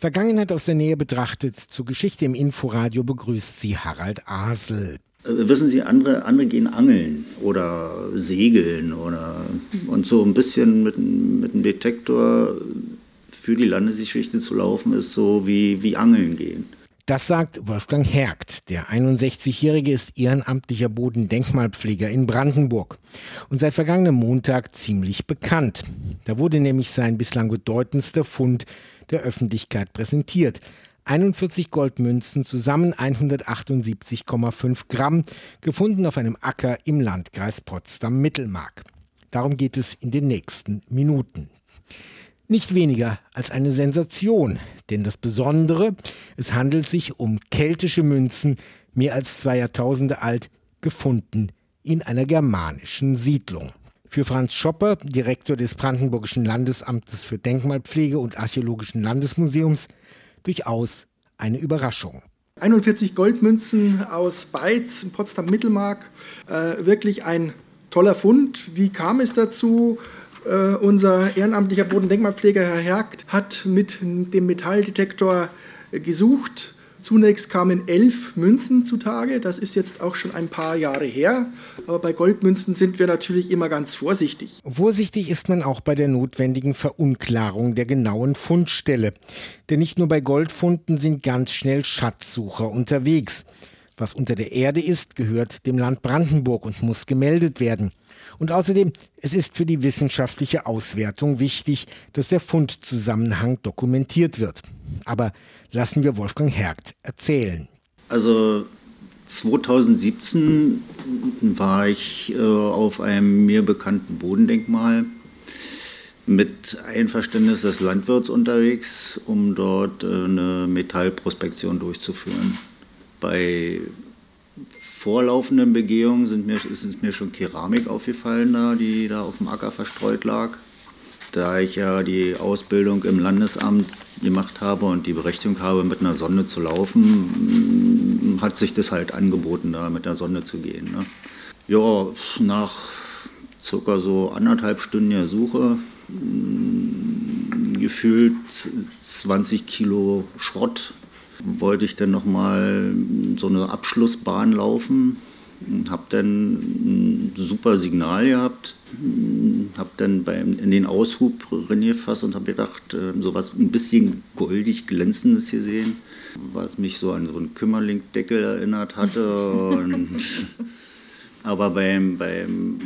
Vergangenheit aus der Nähe betrachtet, zur Geschichte im Inforadio begrüßt sie Harald Asel. Äh, wissen Sie, andere, andere gehen angeln oder segeln oder und so ein bisschen mit, mit einem Detektor für die Landesgeschichte zu laufen, ist so wie, wie Angeln gehen. Das sagt Wolfgang Hergt. Der 61-Jährige ist ehrenamtlicher Bodendenkmalpfleger in Brandenburg und seit vergangenem Montag ziemlich bekannt. Da wurde nämlich sein bislang bedeutendster Fund der Öffentlichkeit präsentiert. 41 Goldmünzen, zusammen 178,5 Gramm, gefunden auf einem Acker im Landkreis Potsdam-Mittelmark. Darum geht es in den nächsten Minuten. Nicht weniger als eine Sensation, denn das Besondere, es handelt sich um keltische Münzen, mehr als zwei Jahrtausende alt, gefunden in einer germanischen Siedlung. Für Franz Schopper, Direktor des Brandenburgischen Landesamtes für Denkmalpflege und Archäologischen Landesmuseums, durchaus eine Überraschung. 41 Goldmünzen aus Beiz, Potsdam-Mittelmark, äh, wirklich ein toller Fund. Wie kam es dazu? Äh, unser ehrenamtlicher Bodendenkmalpfleger Herr Hergt hat mit dem Metalldetektor gesucht. Zunächst kamen elf Münzen zutage. Das ist jetzt auch schon ein paar Jahre her. Aber bei Goldmünzen sind wir natürlich immer ganz vorsichtig. Vorsichtig ist man auch bei der notwendigen Verunklarung der genauen Fundstelle. Denn nicht nur bei Goldfunden sind ganz schnell Schatzsucher unterwegs. Was unter der Erde ist, gehört dem Land Brandenburg und muss gemeldet werden. Und außerdem, es ist für die wissenschaftliche Auswertung wichtig, dass der Fundzusammenhang dokumentiert wird. Aber lassen wir Wolfgang Hergt erzählen. Also 2017 war ich äh, auf einem mir bekannten Bodendenkmal mit Einverständnis des Landwirts unterwegs, um dort äh, eine Metallprospektion durchzuführen. Bei vorlaufenden Begehungen sind mir, ist mir schon Keramik aufgefallen, da, die da auf dem Acker verstreut lag. Da ich ja die Ausbildung im Landesamt gemacht habe und die Berechtigung habe, mit einer Sonde zu laufen, mm, hat sich das halt angeboten, da mit der Sonde zu gehen. Ne? Ja, nach circa so anderthalb Stunden der Suche mm, gefühlt 20 Kilo Schrott wollte ich dann nochmal so eine Abschlussbahn laufen. Habe dann ein super Signal gehabt, habe dann beim, in den Aushub reingefasst und habe gedacht, äh, so was ein bisschen goldig glänzendes gesehen, was mich so an so einen Kümmerlingdeckel erinnert hatte. Und, aber beim, beim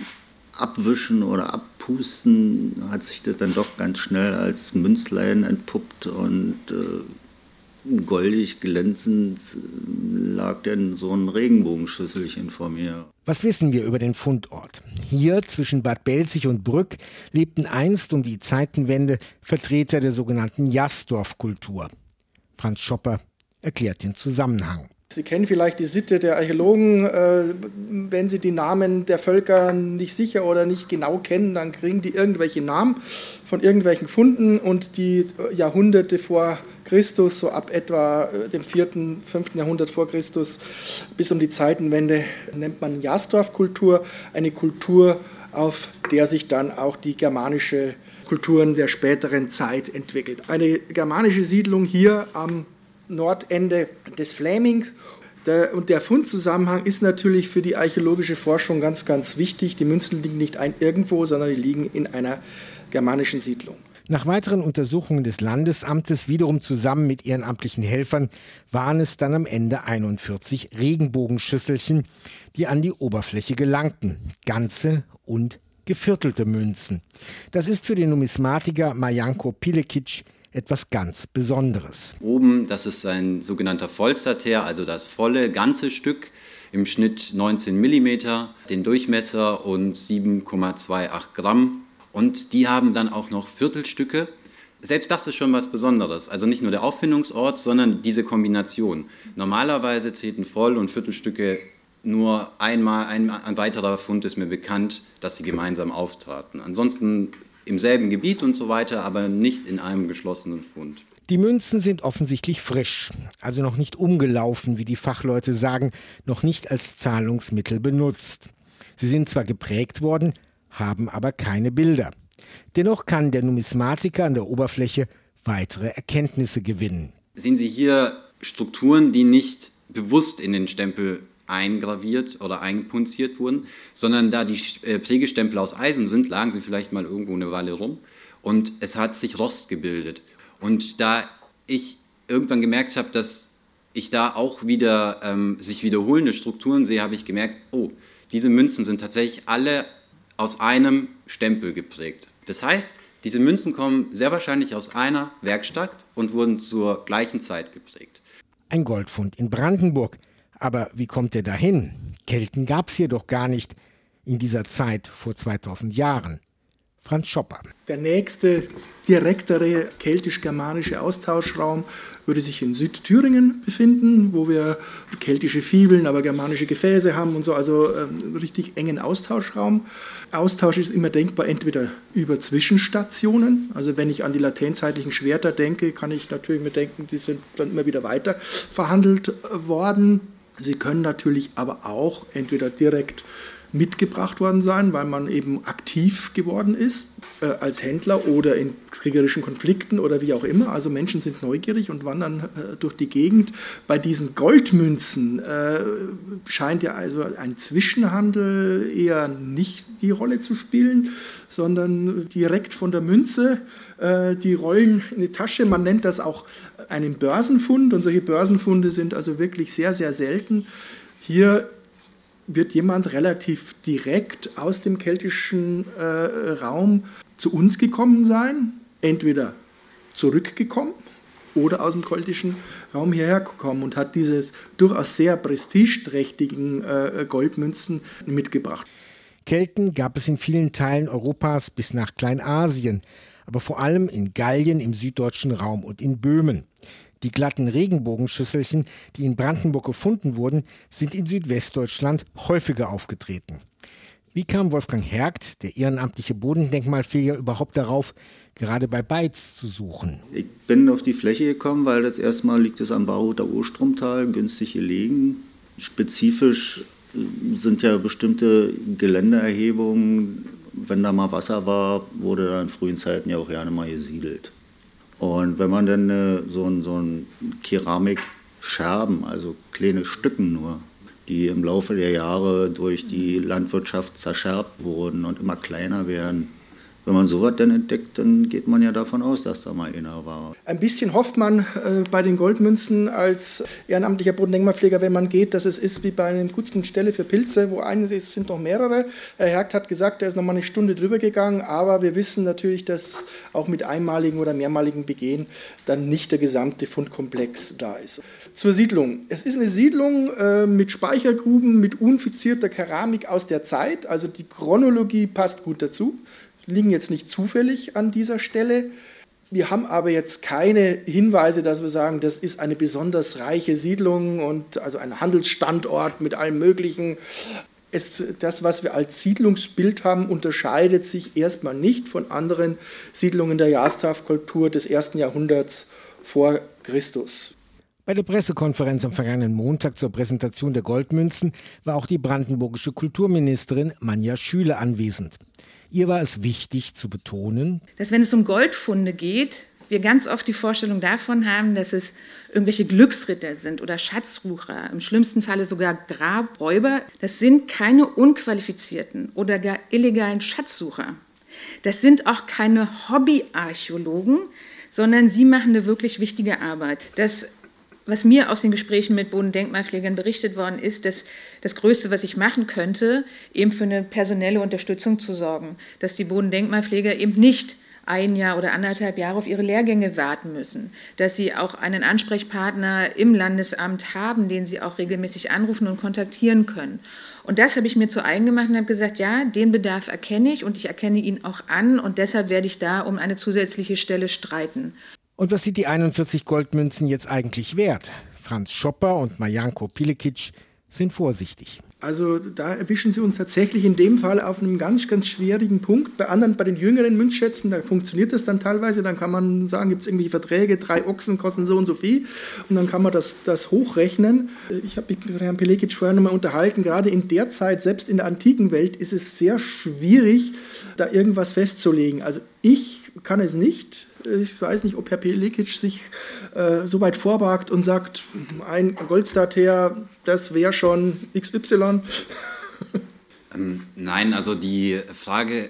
Abwischen oder Abpusten hat sich das dann doch ganz schnell als Münzlein entpuppt und äh, goldig glänzend lag denn so ein Regenbogenschüsselchen vor mir. Was wissen wir über den Fundort? Hier zwischen Bad Belzig und Brück lebten einst um die Zeitenwende Vertreter der sogenannten Jasdorf-Kultur. Franz Schopper erklärt den Zusammenhang. Sie kennen vielleicht die Sitte der Archäologen. Äh, wenn Sie die Namen der Völker nicht sicher oder nicht genau kennen, dann kriegen die irgendwelche Namen von irgendwelchen Funden und die Jahrhunderte vor Christus, so ab etwa äh, dem 4., 5. Jahrhundert vor Christus bis um die Zeitenwende, nennt man Jasdorf-Kultur, eine Kultur, auf der sich dann auch die germanische Kulturen der späteren Zeit entwickelt. Eine germanische Siedlung hier am Nordende des Flämings. Der, und der Fundzusammenhang ist natürlich für die archäologische Forschung ganz, ganz wichtig. Die Münzen liegen nicht ein irgendwo, sondern die liegen in einer germanischen Siedlung. Nach weiteren Untersuchungen des Landesamtes, wiederum zusammen mit ehrenamtlichen Helfern, waren es dann am Ende 41 Regenbogenschüsselchen, die an die Oberfläche gelangten. Ganze und geviertelte Münzen. Das ist für den Numismatiker Majanko Pilekic etwas ganz Besonderes. Oben, das ist ein sogenannter Vollstater, also das volle ganze Stück im Schnitt 19 mm, den Durchmesser und 7,28 Gramm. Und die haben dann auch noch Viertelstücke. Selbst das ist schon was Besonderes. Also nicht nur der Auffindungsort, sondern diese Kombination. Normalerweise treten Voll- und Viertelstücke nur einmal, ein, ein weiterer Fund ist mir bekannt, dass sie gemeinsam auftraten. Ansonsten im selben Gebiet und so weiter, aber nicht in einem geschlossenen Fund. Die Münzen sind offensichtlich frisch, also noch nicht umgelaufen, wie die Fachleute sagen, noch nicht als Zahlungsmittel benutzt. Sie sind zwar geprägt worden, haben aber keine Bilder. Dennoch kann der Numismatiker an der Oberfläche weitere Erkenntnisse gewinnen. Sehen Sie hier Strukturen, die nicht bewusst in den Stempel eingraviert oder einpunziert wurden, sondern da die äh, Prägestempel aus Eisen sind, lagen sie vielleicht mal irgendwo eine Weile rum und es hat sich Rost gebildet. Und da ich irgendwann gemerkt habe, dass ich da auch wieder ähm, sich wiederholende Strukturen sehe, habe ich gemerkt, oh, diese Münzen sind tatsächlich alle aus einem Stempel geprägt. Das heißt, diese Münzen kommen sehr wahrscheinlich aus einer Werkstatt und wurden zur gleichen Zeit geprägt. Ein Goldfund in Brandenburg. Aber wie kommt er dahin? Kelten gab es hier doch gar nicht in dieser Zeit vor 2000 Jahren. Franz Schopper. Der nächste direktere keltisch-germanische Austauschraum würde sich in Südthüringen befinden, wo wir keltische Fibeln, aber germanische Gefäße haben und so, also ähm, richtig engen Austauschraum. Austausch ist immer denkbar entweder über Zwischenstationen, also wenn ich an die lateinzeitlichen Schwerter denke, kann ich natürlich mir denken, die sind dann immer wieder weiter verhandelt worden. Sie können natürlich aber auch entweder direkt mitgebracht worden sein, weil man eben aktiv geworden ist äh, als Händler oder in kriegerischen Konflikten oder wie auch immer. Also Menschen sind neugierig und wandern äh, durch die Gegend. Bei diesen Goldmünzen äh, scheint ja also ein Zwischenhandel eher nicht die Rolle zu spielen, sondern direkt von der Münze äh, die rollen in die Tasche. Man nennt das auch einen Börsenfund und solche Börsenfunde sind also wirklich sehr, sehr selten. Hier wird jemand relativ direkt aus dem keltischen äh, Raum zu uns gekommen sein, entweder zurückgekommen oder aus dem keltischen Raum hierher gekommen und hat dieses durchaus sehr prestigeträchtigen äh, Goldmünzen mitgebracht. Kelten gab es in vielen Teilen Europas bis nach Kleinasien, aber vor allem in Gallien im süddeutschen Raum und in Böhmen. Die glatten Regenbogenschüsselchen, die in Brandenburg gefunden wurden, sind in Südwestdeutschland häufiger aufgetreten. Wie kam Wolfgang Hergt, der ehrenamtliche Bodendenkmalpfleger, überhaupt darauf, gerade bei Beiz zu suchen? Ich bin auf die Fläche gekommen, weil das erstmal liegt es am Bauhuter Urstromtal, günstig gelegen. Spezifisch äh, sind ja bestimmte Geländeerhebungen, wenn da mal Wasser war, wurde da in frühen Zeiten ja auch gerne mal gesiedelt. Und wenn man dann äh, so ein, so ein Keramikscherben, also kleine Stücken nur, die im Laufe der Jahre durch die Landwirtschaft zerschärbt wurden und immer kleiner werden, wenn man sowas dann entdeckt, dann geht man ja davon aus, dass da mal einer war. Ein bisschen hofft man äh, bei den Goldmünzen als ehrenamtlicher Bodendenkmalpfleger, wenn man geht, dass es ist wie bei einer guten Stelle für Pilze, wo eines ist, sind noch mehrere. Herr Hergt hat gesagt, er ist noch mal eine Stunde drüber gegangen, aber wir wissen natürlich, dass auch mit einmaligen oder mehrmaligen Begehen dann nicht der gesamte Fundkomplex da ist. Zur Siedlung. Es ist eine Siedlung äh, mit Speichergruben, mit unfizierter Keramik aus der Zeit, also die Chronologie passt gut dazu liegen jetzt nicht zufällig an dieser Stelle. Wir haben aber jetzt keine Hinweise, dass wir sagen, das ist eine besonders reiche Siedlung und also ein Handelsstandort mit allem Möglichen. Es, das, was wir als Siedlungsbild haben, unterscheidet sich erstmal nicht von anderen Siedlungen der Jahrstaff-Kultur des ersten Jahrhunderts vor Christus. Bei der Pressekonferenz am vergangenen Montag zur Präsentation der Goldmünzen war auch die brandenburgische Kulturministerin Manja Schüle anwesend. Ihr war es wichtig zu betonen, dass wenn es um Goldfunde geht, wir ganz oft die Vorstellung davon haben, dass es irgendwelche Glücksritter sind oder Schatzrucher, im schlimmsten Falle sogar Grabräuber. Das sind keine unqualifizierten oder gar illegalen Schatzsucher. Das sind auch keine Hobbyarchäologen, sondern sie machen eine wirklich wichtige Arbeit. Das was mir aus den Gesprächen mit Bodendenkmalpflegern berichtet worden ist, dass das Größte, was ich machen könnte, eben für eine personelle Unterstützung zu sorgen, dass die Bodendenkmalpfleger eben nicht ein Jahr oder anderthalb Jahre auf ihre Lehrgänge warten müssen, dass sie auch einen Ansprechpartner im Landesamt haben, den sie auch regelmäßig anrufen und kontaktieren können. Und das habe ich mir zu eigen gemacht und habe gesagt, ja, den Bedarf erkenne ich und ich erkenne ihn auch an und deshalb werde ich da um eine zusätzliche Stelle streiten. Und was sind die 41 Goldmünzen jetzt eigentlich wert? Franz Schopper und Majanko Pilekic sind vorsichtig. Also da erwischen Sie uns tatsächlich in dem Fall auf einem ganz, ganz schwierigen Punkt. Bei anderen, bei den jüngeren Münzschätzen, da funktioniert das dann teilweise. Dann kann man sagen, gibt es irgendwelche Verträge, drei Ochsen kosten so und so viel. Und dann kann man das, das hochrechnen. Ich habe mich mit Herrn Pelekic vorher nochmal unterhalten. Gerade in der Zeit, selbst in der antiken Welt, ist es sehr schwierig, da irgendwas festzulegen. Also ich kann es nicht. Ich weiß nicht, ob Herr Pelikic sich äh, so weit vorwagt und sagt, ein Goldstater, das wäre schon XY. Ähm, nein, also die Frage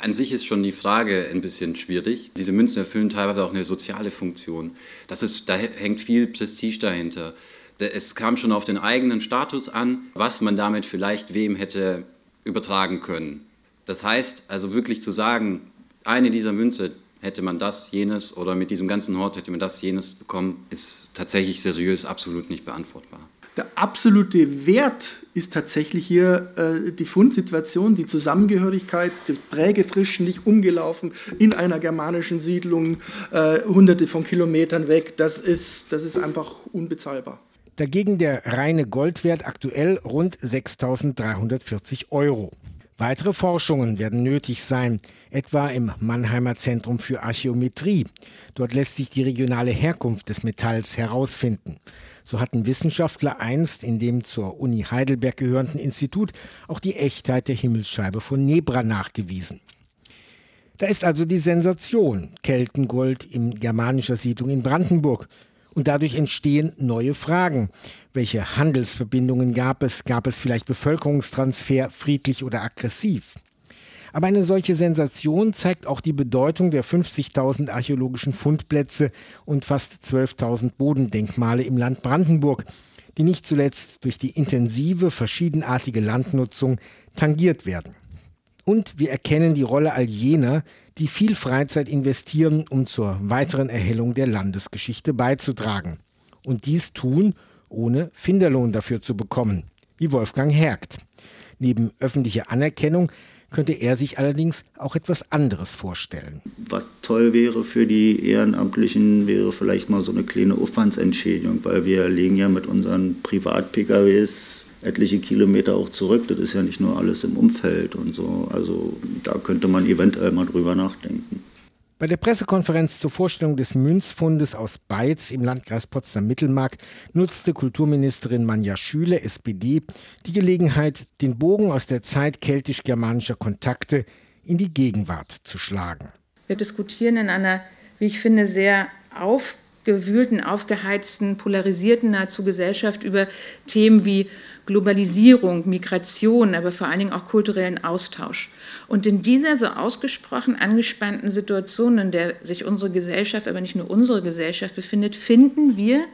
an sich ist schon die Frage ein bisschen schwierig. Diese Münzen erfüllen teilweise auch eine soziale Funktion. Das ist, da hängt viel Prestige dahinter. Es kam schon auf den eigenen Status an, was man damit vielleicht wem hätte übertragen können. Das heißt also wirklich zu sagen, eine dieser Münze hätte man das, jenes oder mit diesem ganzen Hort hätte man das, jenes bekommen, ist tatsächlich seriös absolut nicht beantwortbar. Der absolute Wert ist tatsächlich hier äh, die Fundsituation, die Zusammengehörigkeit, die Prägefrischen nicht umgelaufen in einer germanischen Siedlung, äh, hunderte von Kilometern weg. Das ist, das ist einfach unbezahlbar. Dagegen der reine Goldwert aktuell rund 6.340 Euro. Weitere Forschungen werden nötig sein, etwa im Mannheimer Zentrum für Archäometrie. Dort lässt sich die regionale Herkunft des Metalls herausfinden. So hatten Wissenschaftler einst in dem zur Uni Heidelberg gehörenden Institut auch die Echtheit der Himmelsscheibe von Nebra nachgewiesen. Da ist also die Sensation Keltengold in germanischer Siedlung in Brandenburg. Und dadurch entstehen neue Fragen. Welche Handelsverbindungen gab es? Gab es vielleicht Bevölkerungstransfer, friedlich oder aggressiv? Aber eine solche Sensation zeigt auch die Bedeutung der 50.000 archäologischen Fundplätze und fast 12.000 Bodendenkmale im Land Brandenburg, die nicht zuletzt durch die intensive, verschiedenartige Landnutzung tangiert werden. Und wir erkennen die Rolle all jener, die viel Freizeit investieren, um zur weiteren Erhellung der Landesgeschichte beizutragen. Und dies tun, ohne Finderlohn dafür zu bekommen, wie Wolfgang Hergt. Neben öffentlicher Anerkennung könnte er sich allerdings auch etwas anderes vorstellen. Was toll wäre für die Ehrenamtlichen, wäre vielleicht mal so eine kleine Aufwandsentschädigung, weil wir legen ja mit unseren Privat-PKWs etliche Kilometer auch zurück. Das ist ja nicht nur alles im Umfeld und so. Also da könnte man eventuell mal drüber nachdenken. Bei der Pressekonferenz zur Vorstellung des Münzfundes aus Beitz im Landkreis Potsdam-Mittelmark nutzte Kulturministerin Manja Schüle, SPD, die Gelegenheit, den Bogen aus der Zeit keltisch-germanischer Kontakte in die Gegenwart zu schlagen. Wir diskutieren in einer, wie ich finde, sehr auf aufgewühlten, aufgeheizten, polarisierten nahezu Gesellschaft über Themen wie Globalisierung, Migration, aber vor allen Dingen auch kulturellen Austausch. Und in dieser so ausgesprochen angespannten Situation, in der sich unsere Gesellschaft, aber nicht nur unsere Gesellschaft befindet, finden wir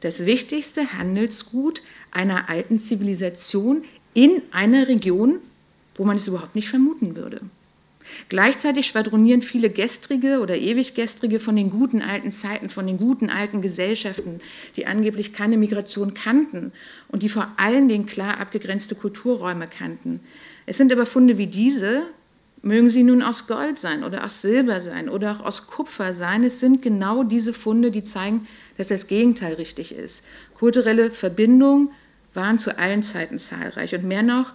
das wichtigste Handelsgut einer alten Zivilisation in einer Region, wo man es überhaupt nicht vermuten würde. Gleichzeitig schwadronieren viele Gestrige oder ewig Gestrige von den guten alten Zeiten, von den guten alten Gesellschaften, die angeblich keine Migration kannten und die vor allen Dingen klar abgegrenzte Kulturräume kannten. Es sind aber Funde wie diese, mögen sie nun aus Gold sein oder aus Silber sein oder auch aus Kupfer sein, es sind genau diese Funde, die zeigen, dass das Gegenteil richtig ist. Kulturelle Verbindungen waren zu allen Zeiten zahlreich und mehr noch,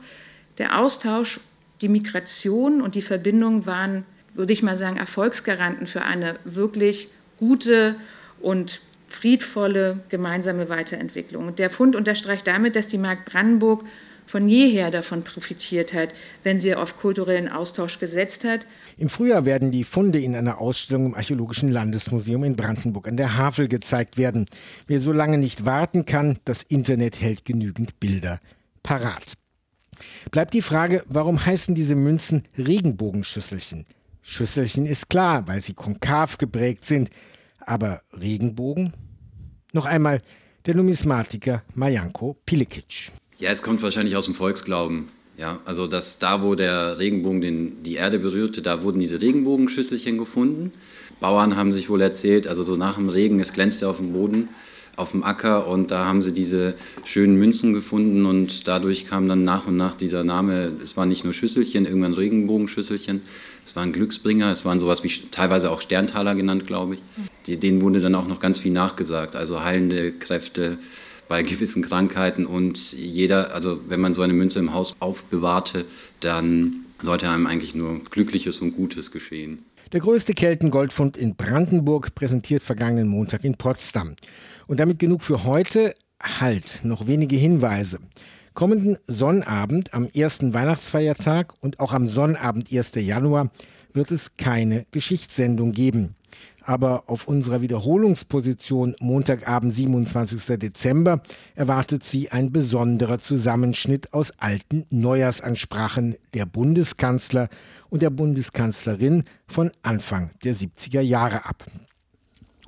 der Austausch die Migration und die Verbindung waren, würde ich mal sagen, Erfolgsgaranten für eine wirklich gute und friedvolle gemeinsame Weiterentwicklung. Und der Fund unterstreicht damit, dass die Mark Brandenburg von jeher davon profitiert hat, wenn sie auf kulturellen Austausch gesetzt hat. Im Frühjahr werden die Funde in einer Ausstellung im Archäologischen Landesmuseum in Brandenburg an der Havel gezeigt werden. Wer so lange nicht warten kann, das Internet hält genügend Bilder parat. Bleibt die Frage, warum heißen diese Münzen Regenbogenschüsselchen? Schüsselchen ist klar, weil sie konkav geprägt sind, aber Regenbogen? Noch einmal der Numismatiker Majanko Pilikic. Ja, es kommt wahrscheinlich aus dem Volksglauben. Ja, also dass da, wo der Regenbogen den, die Erde berührte, da wurden diese Regenbogenschüsselchen gefunden. Bauern haben sich wohl erzählt, also so nach dem Regen, es glänzte auf dem Boden auf dem Acker und da haben sie diese schönen Münzen gefunden und dadurch kam dann nach und nach dieser Name, es waren nicht nur Schüsselchen, irgendwann Regenbogenschüsselchen, es waren Glücksbringer, es waren sowas wie teilweise auch Sterntaler genannt, glaube ich. denen wurde dann auch noch ganz viel nachgesagt, also heilende Kräfte bei gewissen Krankheiten und jeder, also wenn man so eine Münze im Haus aufbewahrte, dann sollte einem eigentlich nur Glückliches und Gutes geschehen. Der größte Keltengoldfund in Brandenburg präsentiert vergangenen Montag in Potsdam. Und damit genug für heute. Halt, noch wenige Hinweise. Kommenden Sonnabend am ersten Weihnachtsfeiertag und auch am Sonnabend 1. Januar wird es keine Geschichtssendung geben. Aber auf unserer Wiederholungsposition Montagabend 27. Dezember erwartet sie ein besonderer Zusammenschnitt aus alten Neujahrsansprachen der Bundeskanzler und der Bundeskanzlerin von Anfang der 70er Jahre ab.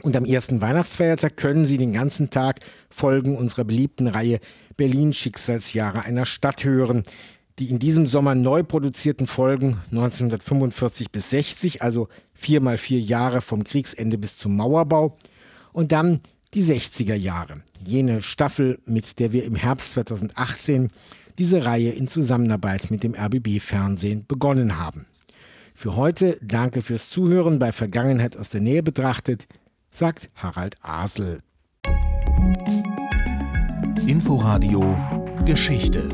Und am ersten Weihnachtsfeiertag können Sie den ganzen Tag Folgen unserer beliebten Reihe Berlin Schicksalsjahre einer Stadt hören. Die in diesem Sommer neu produzierten Folgen 1945 bis 60, also vier mal vier Jahre vom Kriegsende bis zum Mauerbau. Und dann die 60er Jahre, jene Staffel, mit der wir im Herbst 2018 diese Reihe in Zusammenarbeit mit dem RBB Fernsehen begonnen haben. Für heute danke fürs Zuhören bei Vergangenheit aus der Nähe betrachtet sagt Harald Asel. Inforadio Geschichte